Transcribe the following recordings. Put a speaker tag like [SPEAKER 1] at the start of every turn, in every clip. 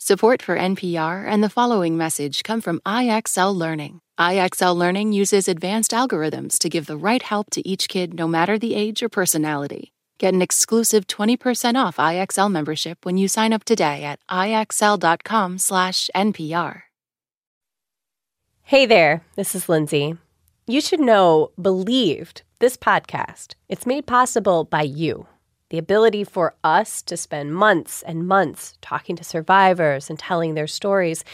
[SPEAKER 1] Support for NPR and the following message come from IXL Learning. IXL Learning uses advanced algorithms to give the right help to each kid no matter the age or personality. Get an exclusive 20% off IXL membership when you sign up today at IXL.com/NPR.
[SPEAKER 2] Hey there, this is Lindsay. You should know Believed, this podcast. It's made possible by you the ability for us to spend months and months talking to survivors and telling their stories.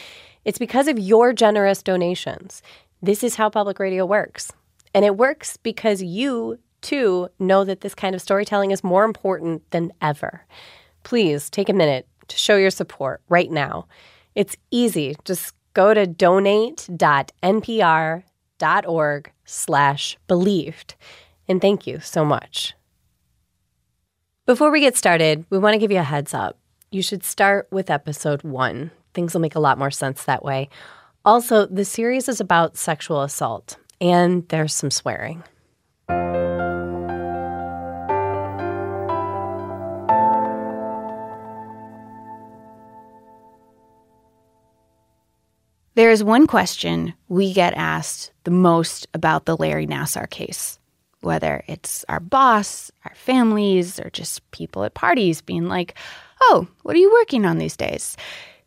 [SPEAKER 2] It's because of your generous donations. This is how public radio works. And it works because you, too, know that this kind of storytelling is more important than ever. Please take a minute to show your support right now. It's easy. Just go to donate.npr.org slash believed. And thank you so much. Before we get started, we want to give you a heads up. You should start with episode one. Things will make a lot more sense that way. Also, the series is about sexual assault, and there's some swearing.
[SPEAKER 3] There is one question we get asked the most about the Larry Nassar case whether it's our boss, our families, or just people at parties being like, oh, what are you working on these days?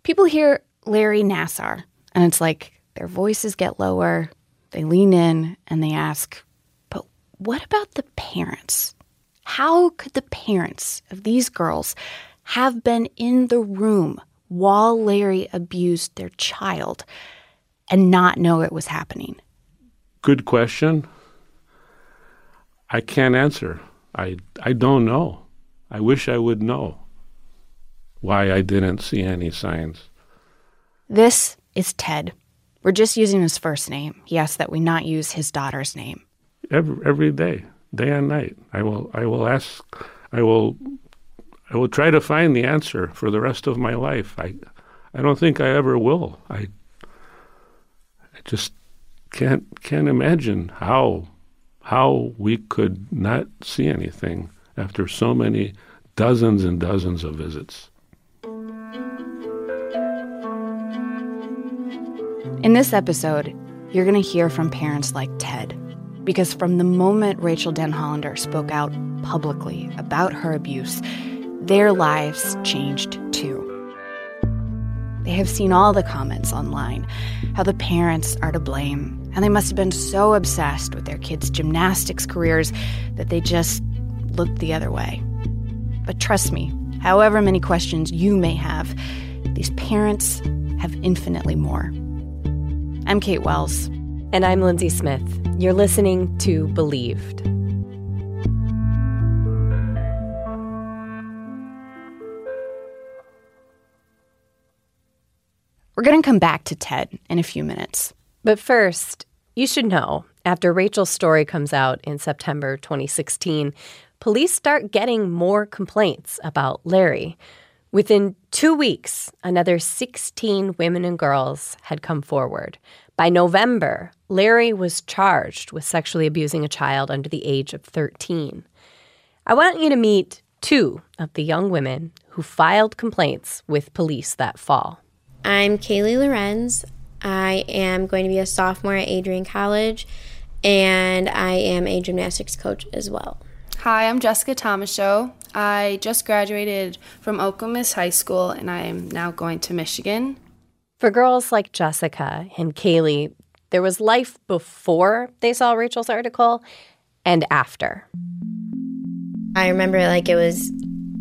[SPEAKER 3] People hear Larry Nassar, and it's like their voices get lower, they lean in, and they ask, but what about the parents? How could the parents of these girls have been in the room while Larry abused their child and not know it was happening?
[SPEAKER 4] Good question. I can't answer. I, I don't know. I wish I would know why I didn't see any signs.
[SPEAKER 3] This is Ted. We're just using his first name. He asked that we not use his daughter's name.
[SPEAKER 4] Every, every day, day and night, I will I will ask I will I will try to find the answer for the rest of my life. I I don't think I ever will. I I just can't can't imagine how how we could not see anything after so many dozens and dozens of visits.
[SPEAKER 3] In this episode, you're going to hear from parents like Ted. Because from the moment Rachel Denhollander spoke out publicly about her abuse, their lives changed too. They have seen all the comments online, how the parents are to blame, and they must have been so obsessed with their kids' gymnastics careers that they just looked the other way. But trust me, however many questions you may have, these parents have infinitely more. I'm Kate Wells.
[SPEAKER 2] And I'm Lindsay Smith. You're listening to Believed.
[SPEAKER 3] We're going to come back to Ted in a few minutes.
[SPEAKER 2] But first, you should know after Rachel's story comes out in September 2016, police start getting more complaints about Larry. Within two weeks, another 16 women and girls had come forward. By November, Larry was charged with sexually abusing a child under the age of 13. I want you to meet two of the young women who filed complaints with police that fall.
[SPEAKER 5] I'm Kaylee Lorincz. I am going to be a sophomore at Adrian College, and I am a gymnastics coach as well.
[SPEAKER 6] Hi, I'm Jessica Thomashow. I just graduated from Okemos High School, and I am now going to Michigan.
[SPEAKER 2] For girls like Jessica and Kaylee, there was life before they saw Rachel's article and after.
[SPEAKER 5] I remember like it was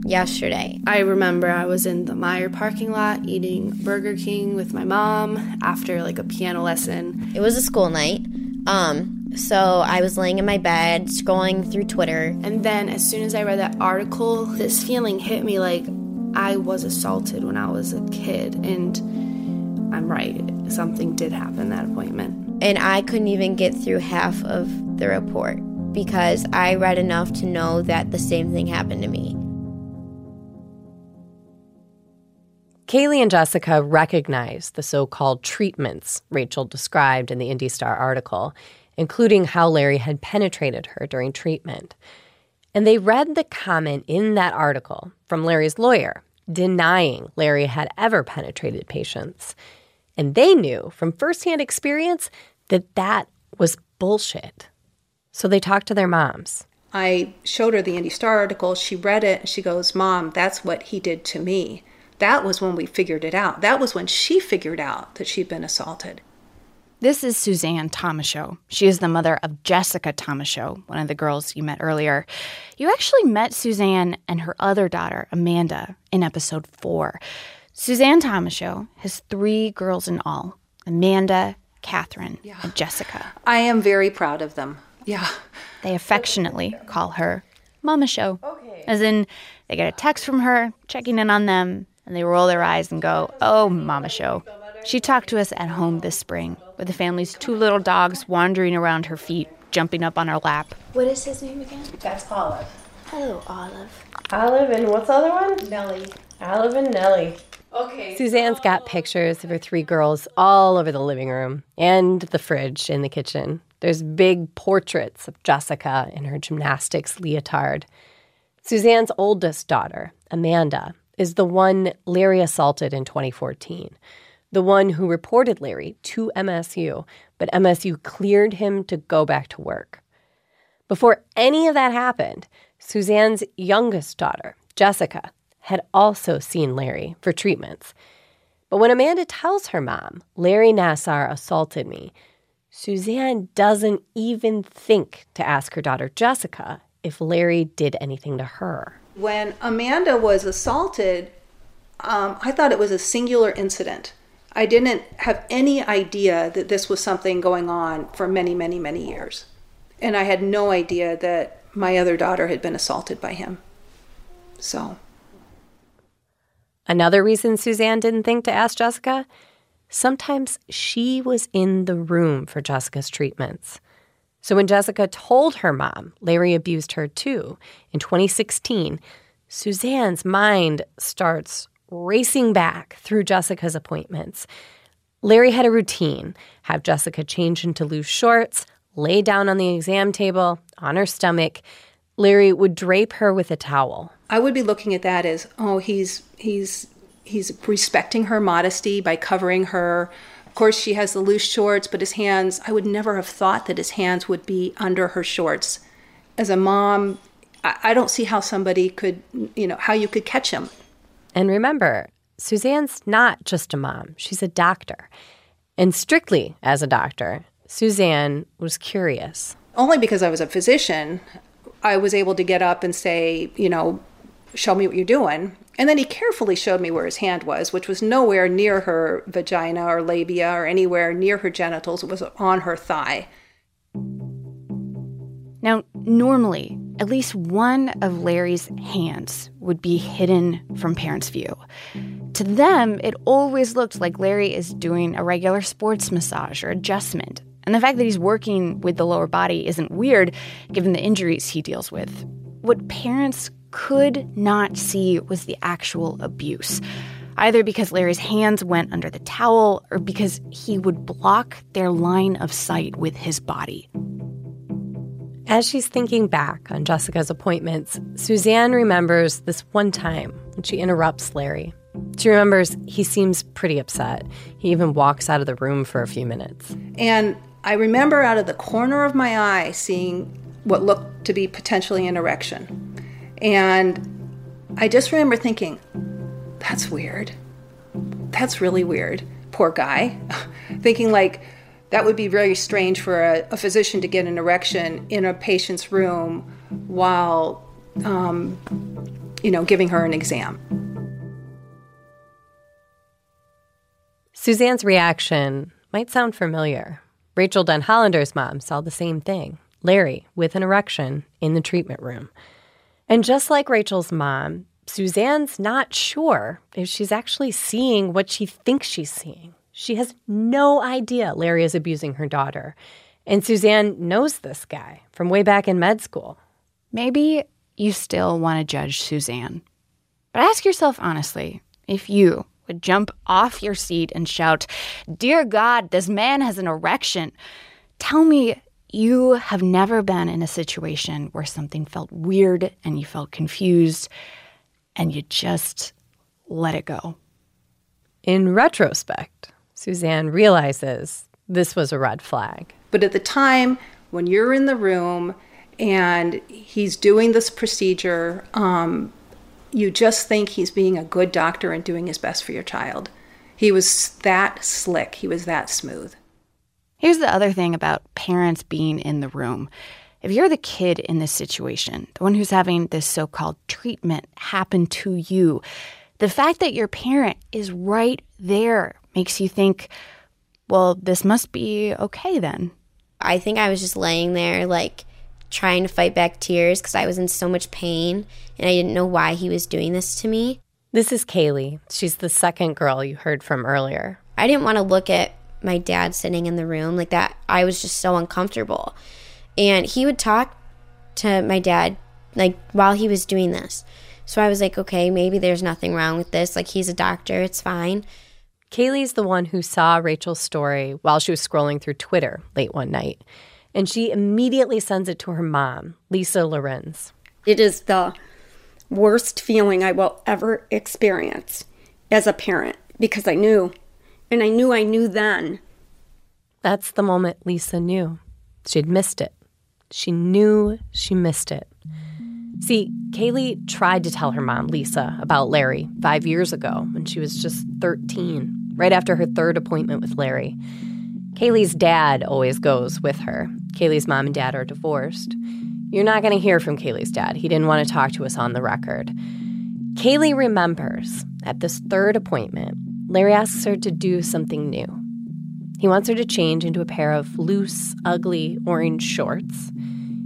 [SPEAKER 5] yesterday.
[SPEAKER 6] I remember I was in the Meijer parking lot eating Burger King with my mom after like a piano lesson.
[SPEAKER 5] It was a school night. Um, so I was laying in my bed scrolling through Twitter.
[SPEAKER 6] And then as soon as I read that article, this feeling hit me like I was assaulted when I was a kid. And I'm right, something did happen that appointment.
[SPEAKER 5] And I couldn't even get through half of the report because I read enough to know that the same thing happened to me.
[SPEAKER 2] Kaylee and Jessica recognize the so called treatments Rachel described in the IndyStar article, including how Larry had penetrated her during treatment. And they read the comment in that article from Larry's lawyer, denying Larry had ever penetrated patients. And they knew from firsthand experience that that was bullshit. So they talked to their moms.
[SPEAKER 7] I showed her the IndyStar article. She read it and she goes, Mom, that's what he did to me. That was when we figured it out. That was when she figured out that she'd been assaulted.
[SPEAKER 3] This is Suzanne Thomashow. She is the mother of Jessica Thomashow, one of the girls you met earlier. You actually met Suzanne and her other daughter, Amanda, in episode four. Suzanne Thomashow has three girls in all Amanda, Catherine, yeah. and Jessica.
[SPEAKER 7] I am very proud of them. Yeah.
[SPEAKER 3] They affectionately call her Mama Show. Okay. As in, they get a text from her checking in on them, and they roll their eyes and go, Oh, Mama Show. She talked to us at home this spring with the family's two little dogs wandering around her feet, jumping up on her lap.
[SPEAKER 5] What is his name again?
[SPEAKER 7] That's Olive.
[SPEAKER 5] Hello, Olive.
[SPEAKER 2] Olive and what's the other one?
[SPEAKER 5] Nellie.
[SPEAKER 2] Olive and Nellie. Okay. Suzanne's got pictures of her three girls all over the living room and the fridge in the kitchen. There's big portraits of Jessica in her gymnastics leotard. Suzanne's oldest daughter, Amanda, is the one Larry assaulted in 2014 the one who reported Larry to MSU, but MSU cleared him to go back to work. Before any of that happened, Suzanne's youngest daughter, Jessica, had also seen Larry for treatments. But when Amanda tells her mom, Larry Nassar assaulted me, Suzanne doesn't even think to ask her daughter Jessica if Larry did anything to her.
[SPEAKER 7] When Amanda was assaulted, um, I thought it was a singular incident. I didn't have any idea that this was something going on for many, many, many years. And I had no idea that my other daughter had been assaulted by him. So.
[SPEAKER 2] Another reason Suzanne didn't think to ask Jessica sometimes she was in the room for Jessica's treatments. So when Jessica told her mom Larry abused her too in 2016, Suzanne's mind starts racing back through Jessica's appointments. Larry had a routine have Jessica change into loose shorts, lay down on the exam table, on her stomach. Larry would drape her with a towel.
[SPEAKER 7] I would be looking at that as, oh, he's he's he's respecting her modesty by covering her. Of course, she has the loose shorts, but his hands, I would never have thought that his hands would be under her shorts. As a mom, I, I don't see how somebody could, you know, how you could catch him
[SPEAKER 2] and remember, Suzanne's not just a mom, she's a doctor. And strictly as a doctor, Suzanne was curious.
[SPEAKER 7] Only because I was a physician, I was able to get up and say, you know, show me what you're doing. And then he carefully showed me where his hand was, which was nowhere near her vagina or labia or anywhere near her genitals. It was on her thigh.
[SPEAKER 3] Now, normally, at least one of Larry's hands would be hidden from parents' view. To them, it always looked like Larry is doing a regular sports massage or adjustment. And the fact that he's working with the lower body isn't weird given the injuries he deals with. What parents could not see was the actual abuse, either because Larry's hands went under the towel or because he would block their line of sight with his body.
[SPEAKER 2] As she's thinking back on Jessica's appointments, Suzanne remembers this one time when she interrupts Larry. She remembers he seems pretty upset. He even walks out of the room for a few minutes.
[SPEAKER 7] And I remember out of the corner of my eye seeing what looked to be potentially an erection. And I just remember thinking, that's weird. That's really weird. Poor guy. thinking, like, that would be very strange for a, a physician to get an erection in a patient's room while, um, you know, giving her an exam.
[SPEAKER 2] Suzanne's reaction might sound familiar. Rachel Denhollander's mom saw the same thing Larry with an erection in the treatment room. And just like Rachel's mom, Suzanne's not sure if she's actually seeing what she thinks she's seeing. She has no idea Larry is abusing her daughter. And Suzanne knows this guy from way back in med school.
[SPEAKER 3] Maybe you still want to judge Suzanne. But ask yourself honestly if you would jump off your seat and shout, Dear God, this man has an erection. Tell me you have never been in a situation where something felt weird and you felt confused and you just let it go.
[SPEAKER 2] In retrospect, Suzanne realizes this was a red flag.
[SPEAKER 7] But at the time, when you're in the room and he's doing this procedure, um, you just think he's being a good doctor and doing his best for your child. He was that slick, he was that smooth.
[SPEAKER 3] Here's the other thing about parents being in the room. If you're the kid in this situation, the one who's having this so called treatment happen to you, the fact that your parent is right there makes you think, well, this must be okay then.
[SPEAKER 5] I think I was just laying there, like trying to fight back tears because I was in so much pain and I didn't know why he was doing this to me.
[SPEAKER 2] This is Kaylee. She's the second girl you heard from earlier.
[SPEAKER 5] I didn't want to look at my dad sitting in the room like that. I was just so uncomfortable. And he would talk to my dad like while he was doing this. So I was like, okay, maybe there's nothing wrong with this. Like he's a doctor, it's fine.
[SPEAKER 2] Kaylee's the one who saw Rachel's story while she was scrolling through Twitter late one night. And she immediately sends it to her mom, Lisa Lorincz.
[SPEAKER 8] It is the worst feeling I will ever experience as a parent because I knew, and I knew I knew then.
[SPEAKER 2] That's the moment Lisa knew. She'd missed it. She knew she missed it. See, Kaylee tried to tell her mom, Lisa, about Larry five years ago when she was just 13, right after her third appointment with Larry. Kaylee's dad always goes with her. Kaylee's mom and dad are divorced. You're not going to hear from Kaylee's dad. He didn't want to talk to us on the record. Kaylee remembers at this third appointment, Larry asks her to do something new. He wants her to change into a pair of loose, ugly orange shorts.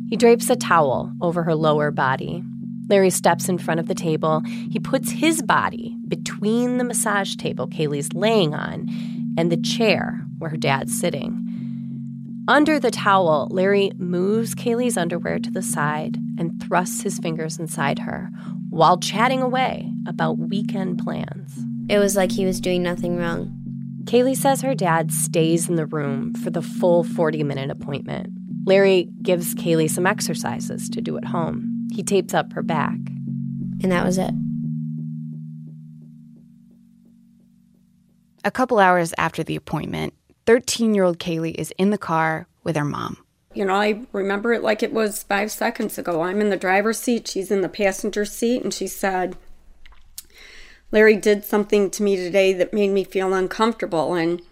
[SPEAKER 2] He drapes a towel over her lower body. Larry steps in front of the table. He puts his body between the massage table Kaylee's laying on and the chair where her dad's sitting. Under the towel, Larry moves Kaylee's underwear to the side and thrusts his fingers inside her while chatting away about weekend plans.
[SPEAKER 5] It was like he was doing nothing wrong.
[SPEAKER 2] Kaylee says her dad stays in the room for the full 40 minute appointment. Larry gives Kaylee some exercises to do at home. He tapes up her back.
[SPEAKER 5] And that was it.
[SPEAKER 3] A couple hours after the appointment, 13 year old Kaylee is in the car with her mom.
[SPEAKER 8] You know, I remember it like it was five seconds ago. I'm in the driver's seat, she's in the passenger seat, and she said, Larry did something to me today that made me feel uncomfortable. And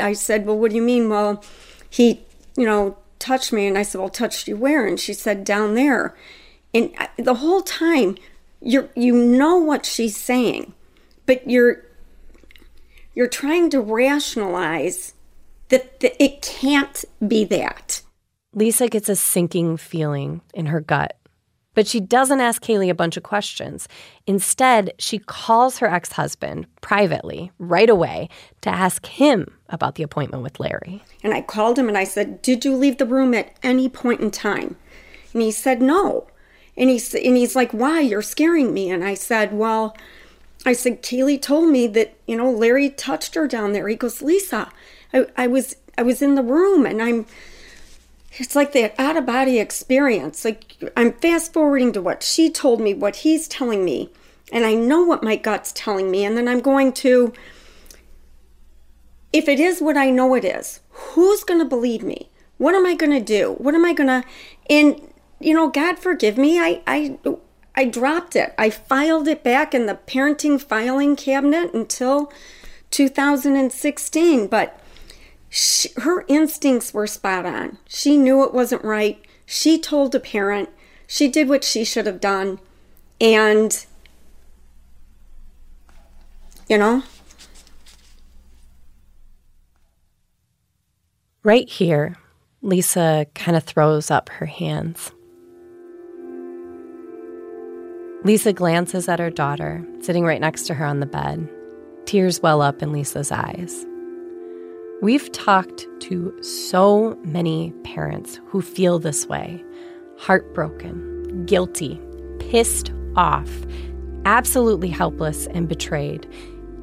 [SPEAKER 8] I said, Well, what do you mean? Well, he, you know, touched me. And I said, Well, touched you where? And she said, Down there. And the whole time, you you know what she's saying, but you're you're trying to rationalize that, that it can't be that.
[SPEAKER 2] Lisa gets a sinking feeling in her gut. But she doesn't ask Kaylee a bunch of questions. Instead, she calls her ex husband privately right away to ask him about the appointment with Larry.
[SPEAKER 8] And I called him and I said, Did you leave the room at any point in time? And he said, No. And, he, and he's like, Why? You're scaring me. And I said, Well, I said, Kaylee told me that, you know, Larry touched her down there. He goes, Lisa, I, I was I was in the room and I'm it's like that out of body experience. Like I'm fast forwarding to what she told me, what he's telling me, and I know what my gut's telling me, and then I'm going to if it is what I know it is, who's going to believe me? What am I going to do? What am I going to and you know, God forgive me. I I I dropped it. I filed it back in the parenting filing cabinet until 2016, but she, her instincts were spot on. She knew it wasn't right. She told a parent. She did what she should have done. And, you know?
[SPEAKER 2] Right here, Lisa kind of throws up her hands. Lisa glances at her daughter, sitting right next to her on the bed. Tears well up in Lisa's eyes. We've talked to so many parents who feel this way heartbroken, guilty, pissed off, absolutely helpless and betrayed.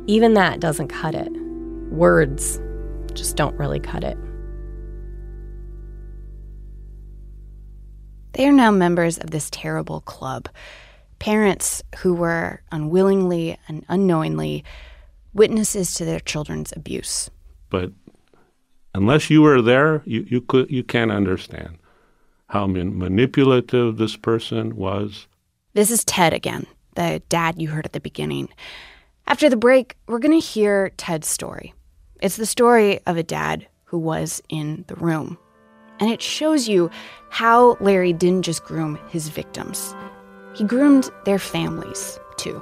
[SPEAKER 2] Even that doesn't cut it. Words just don't really cut it.
[SPEAKER 3] They are now members of this terrible club. Parents who were unwillingly and unknowingly witnesses to their children's abuse.
[SPEAKER 4] But unless you were there, you, you, could, you can't understand how man- manipulative this person was.
[SPEAKER 3] This is Ted again, the dad you heard at the beginning. After the break, we're going to hear Ted's story. It's the story of a dad who was in the room. And it shows you how Larry didn't just groom his victims, he groomed their families too.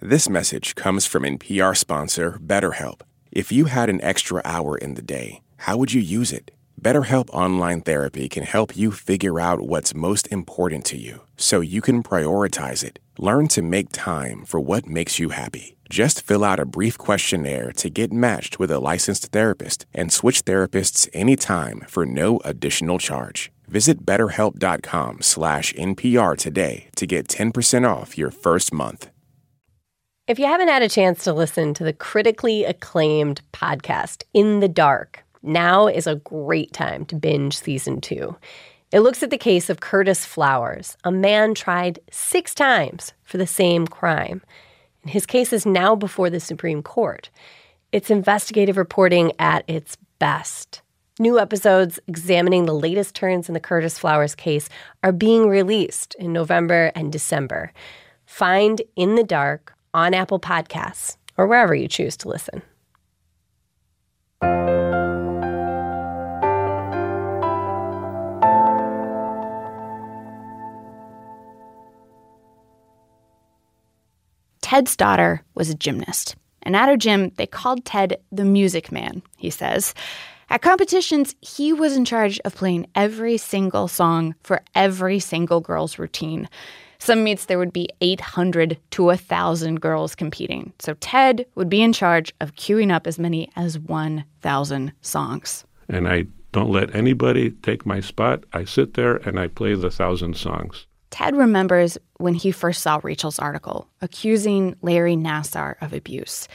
[SPEAKER 9] This message comes from NPR sponsor BetterHelp. If you had an extra hour in the day, how would you use it? BetterHelp Online Therapy can help you figure out what's most important to you so you can prioritize it. Learn to make time for what makes you happy. Just fill out a brief questionnaire to get matched with a licensed therapist and switch therapists anytime for no additional charge. Visit betterhelp.com slash NPR today to get 10% off your first month.
[SPEAKER 2] If you haven't had a chance to listen to the critically acclaimed podcast, In the Dark, now is a great time to binge season two. It looks at the case of Curtis Flowers, a man tried six times for the same crime. And his case is now before the Supreme Court. It's investigative reporting at its best. New episodes examining the latest turns in the Curtis Flowers case are being released in November and December. Find In the Dark on Apple Podcasts or wherever you choose to listen.
[SPEAKER 3] Ted's daughter was a gymnast. And at her gym, they called Ted the music man, he says. At competitions, he was in charge of playing every single song for every single girl's routine. Some meets there would be 800 to 1,000 girls competing. So Ted would be in charge of queuing up as many as 1,000 songs.
[SPEAKER 4] And I don't let anybody take my spot. I sit there and I play the thousand songs.
[SPEAKER 3] Ted remembers when he first saw Rachel's article accusing Larry Nassar of abuse.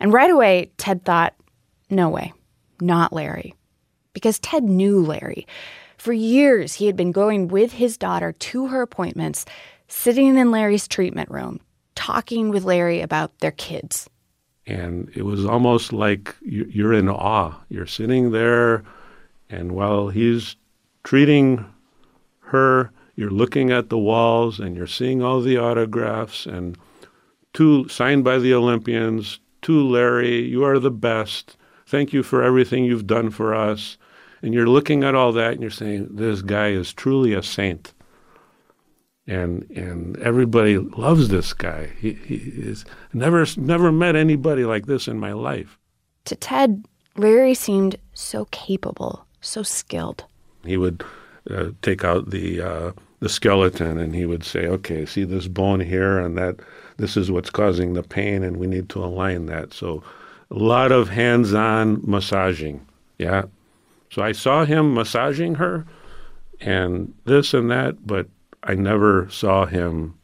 [SPEAKER 3] And right away, Ted thought, no way, not Larry. Because Ted knew Larry. For years, he had been going with his daughter to her appointments, sitting in Larry's treatment room, talking with Larry about their kids.
[SPEAKER 4] And it was almost like you're in awe. You're sitting there, and while he's treating her, you're looking at the walls and you're seeing all the autographs and two signed by the Olympians, to Larry, you are the best. Thank you for everything you've done for us. And you're looking at all that and you're saying, this guy is truly a saint. And and everybody loves this guy. He, he is never never met anybody like this in my life.
[SPEAKER 3] To Ted, Larry seemed so capable, so skilled.
[SPEAKER 4] He would uh, take out the uh, the skeleton and he would say, "Okay, see this bone here, and that this is what's causing the pain, and we need to align that." So, a lot of hands-on massaging. Yeah. So I saw him massaging her, and this and that, but I never saw him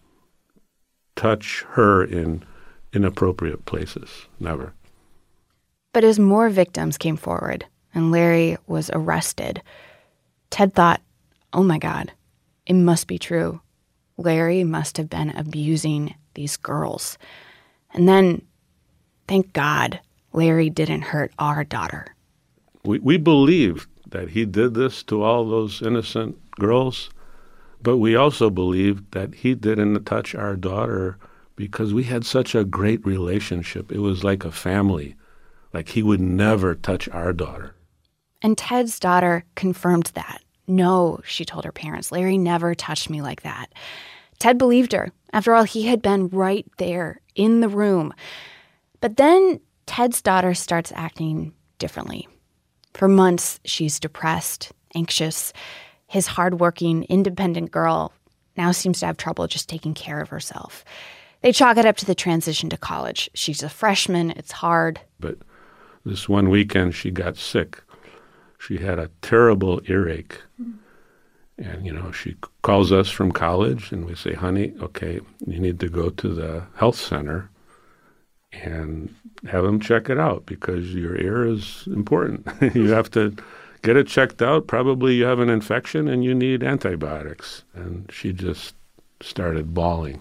[SPEAKER 4] touch her in inappropriate places. Never.
[SPEAKER 3] But as more victims came forward and Larry was arrested, Ted thought, oh my God, it must be true. Larry must have been abusing these girls. And then, thank God, Larry didn't hurt our daughter.
[SPEAKER 4] We, we believed that he did this to all those innocent girls, but we also believed that he didn't touch our daughter because we had such a great relationship. It was like a family. Like he would never touch our daughter.
[SPEAKER 3] And Ted's daughter confirmed that. No, she told her parents, Larry never touched me like that. Ted believed her. After all, he had been right there in the room. But then Ted's daughter starts acting differently. For months, she's depressed, anxious. His hardworking, independent girl now seems to have trouble just taking care of herself. They chalk it up to the transition to college. She's a freshman, it's hard.
[SPEAKER 4] But this one weekend, she got sick. She had a terrible earache. And, you know, she calls us from college and we say, honey, okay, you need to go to the health center and have them check it out because your ear is important. you have to get it checked out. Probably you have an infection and you need antibiotics. And she just started bawling.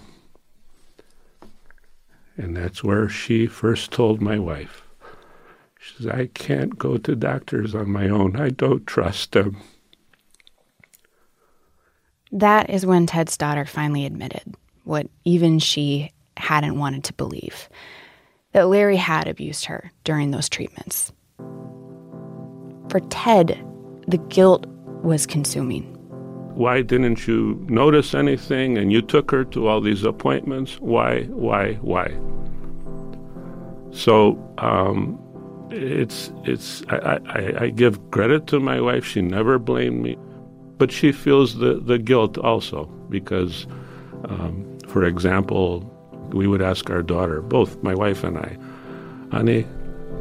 [SPEAKER 4] And that's where she first told my wife. She says, I can't go to doctors on my own. I don't trust them.
[SPEAKER 3] That is when Ted's daughter finally admitted what even she hadn't wanted to believe that Larry had abused her during those treatments. For Ted, the guilt was consuming.
[SPEAKER 4] Why didn't you notice anything and you took her to all these appointments? Why, why, why? So um, it's, it's, I, I, I give credit to my wife. She never blamed me but she feels the, the guilt also because, um, for example, we would ask our daughter, both my wife and I, honey,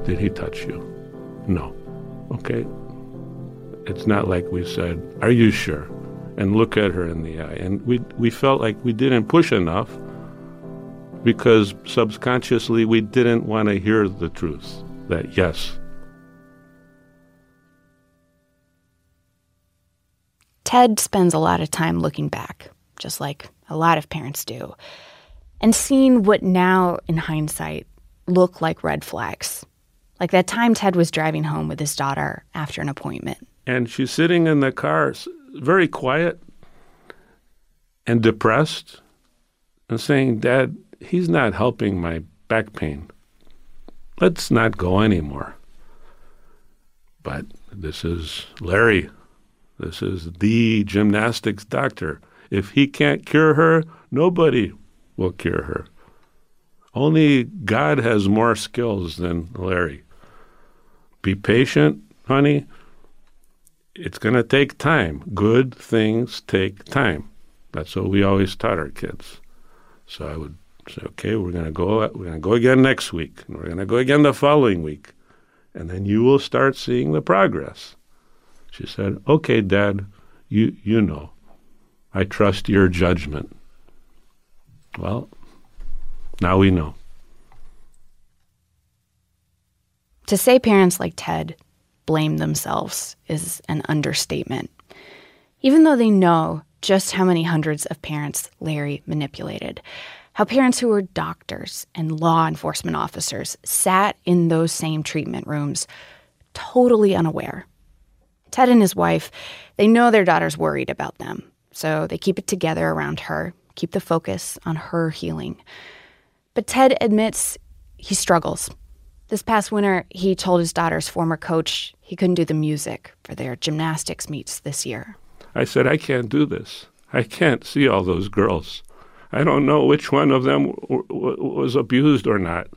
[SPEAKER 4] did he touch you? No. Okay. It's not like we said, are you sure? And look at her in the eye. And we, we felt like we didn't push enough because subconsciously we didn't want to hear the truth that yes,
[SPEAKER 3] Ted spends a lot of time looking back, just like a lot of parents do, and seeing what now, in hindsight, look like red flags. Like that time Ted was driving home with his daughter after an appointment.
[SPEAKER 4] And she's sitting in the car, very quiet and depressed, and saying, Dad, he's not helping my back pain. Let's not go anymore. But this is Larry this is the gymnastics doctor. If he can't cure her, nobody will cure her. Only God has more skills than Larry. Be patient, honey. It's going to take time. Good things take time. That's what we always taught our kids. So I would say, okay, we're going to go. We're going to go again next week, and we're going to go again the following week, and then you will start seeing the progress. She said, Okay, Dad, you, you know. I trust your judgment. Well, now we know.
[SPEAKER 3] To say parents like Ted blame themselves is an understatement. Even though they know just how many hundreds of parents Larry manipulated, how parents who were doctors and law enforcement officers sat in those same treatment rooms totally unaware Ted and his wife, they know their daughter's worried about them, so they keep it together around her, keep the focus on her healing. But Ted admits he struggles. This past winter, he told his daughter's former coach he couldn't do the music for their gymnastics meets this year.
[SPEAKER 4] I said, I can't do this. I can't see all those girls. I don't know which one of them w- w- was abused or not.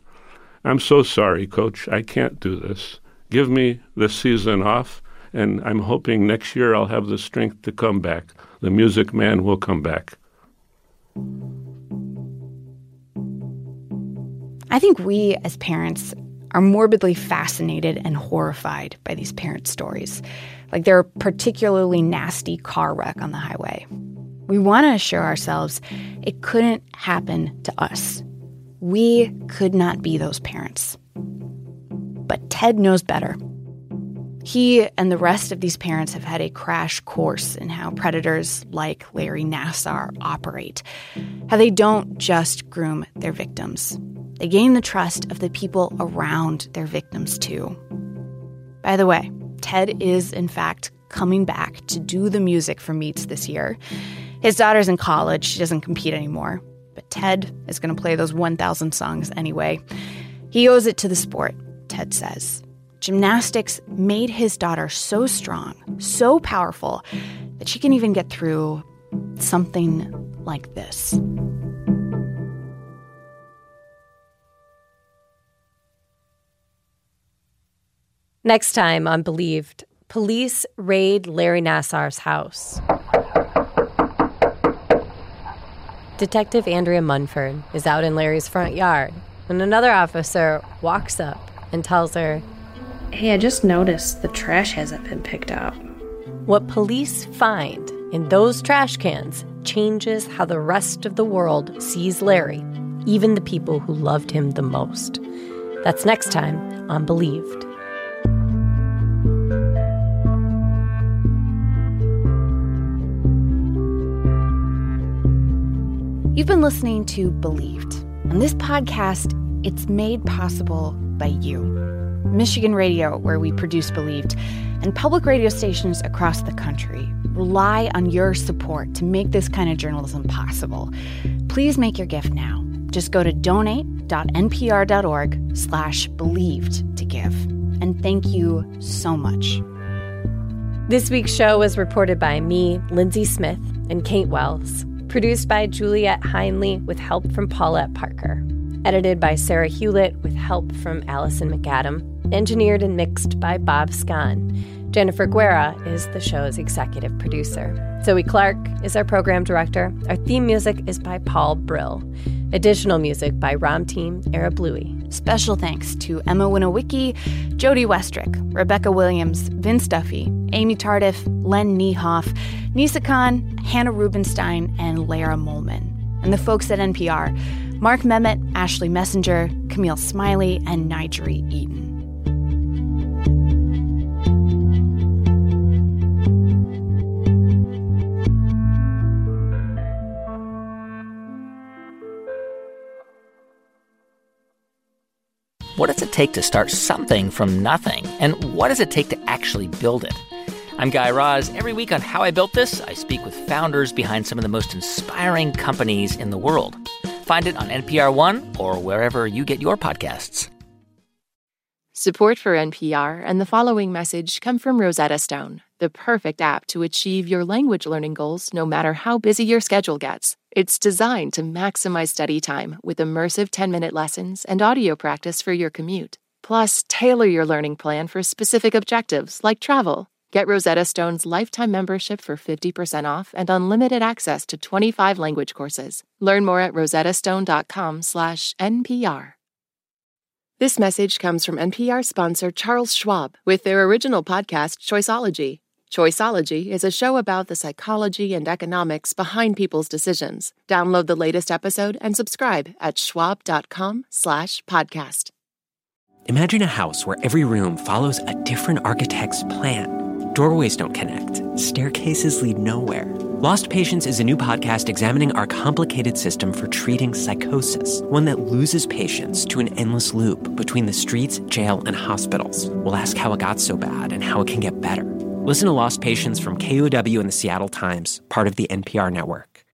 [SPEAKER 4] I'm so sorry, coach. I can't do this. Give me the season off and I'm hoping next year I'll have the strength to come back. The music man will come back.
[SPEAKER 3] I think we as parents are morbidly fascinated and horrified by these parent stories, like their particularly nasty car wreck on the highway. We want to assure ourselves it couldn't happen to us. We could not be those parents. But Ted knows better. He and the rest of these parents have had a crash course in how predators like Larry Nassar operate, how they don't just groom their victims. They gain the trust of the people around their victims, too. By the way, Ted is, in fact, coming back to do the music for Meets this year. His daughter's in college, she doesn't compete anymore, but Ted is going to play those 1,000 songs anyway. He owes it to the sport, Ted says. Gymnastics made his daughter so strong, so powerful, that she can even get through something like this.
[SPEAKER 2] Next time on Believed, police raid Larry Nassar's house. Detective Andrea Munford is out in Larry's front yard when another officer walks up and tells her,
[SPEAKER 6] Hey, I just noticed the trash hasn't been picked up.
[SPEAKER 2] What police find in those trash cans changes how the rest of the world sees Larry, even the people who loved him the most. That's next time on Believed.
[SPEAKER 3] You've been listening to Believed. And this podcast, it's made possible by you. Michigan Radio, where we produce Believed, and public radio stations across the country rely on your support to make this kind of journalism possible. Please make your gift now. Just go to donate.npr.org slash believed to give. And thank you so much.
[SPEAKER 2] This week's show was reported by me, Lindsay Smith, and Kate Wells. Produced by Juliet Heinley with help from Paulette Parker. Edited by Sarah Hulett with help from Allison McAdam. Engineered and mixed by Bob Scahn. Jennifer Guerra is the show's executive producer. Zoe Clark is our program director. Our theme music is by Paul Brill. Additional music by Ramtin Arablouei.
[SPEAKER 3] Special thanks to Emma Winowiecki, Jody Westrick, Rebecca Williams, Vince Duffy, Amy Tardif, Len Niehoff, Nisa Khan, Hannah Rubenstein, and Lara Molman. And the folks at NPR Mark Memmott, Ashley Messenger, Camille Smiley, and Nigeri Eaton.
[SPEAKER 10] What does it take to start something from nothing? And what does it take to actually build it? I'm Guy Raz. Every week on How I Built This, I speak with founders behind some of the most inspiring companies in the world. Find it on NPR One or wherever you get your podcasts.
[SPEAKER 1] Support for NPR and the following message come from Rosetta Stone, the perfect app to achieve your language learning goals no matter how busy your schedule gets. It's designed to maximize study time with immersive 10 minute lessons and audio practice for your commute. Plus, tailor your learning plan for specific objectives like travel. Get Rosetta Stone's lifetime membership for 50% off and unlimited access to 25 language courses. Learn more at rosettastone.com/npr. This message comes from NPR sponsor Charles Schwab with their original podcast Choiceology. Choiceology is a show about the psychology and economics behind people's decisions. Download the latest episode and subscribe at schwab.com/podcast.
[SPEAKER 11] Imagine a house where every room follows a different architect's plan. Doorways don't connect. Staircases lead nowhere. Lost Patients is a new podcast examining our complicated system for treating psychosis, one that loses patients to an endless loop between the streets, jail, and hospitals. We'll ask how it got so bad and how it can get better. Listen to Lost Patients from KUOW and the Seattle Times, part of the NPR network.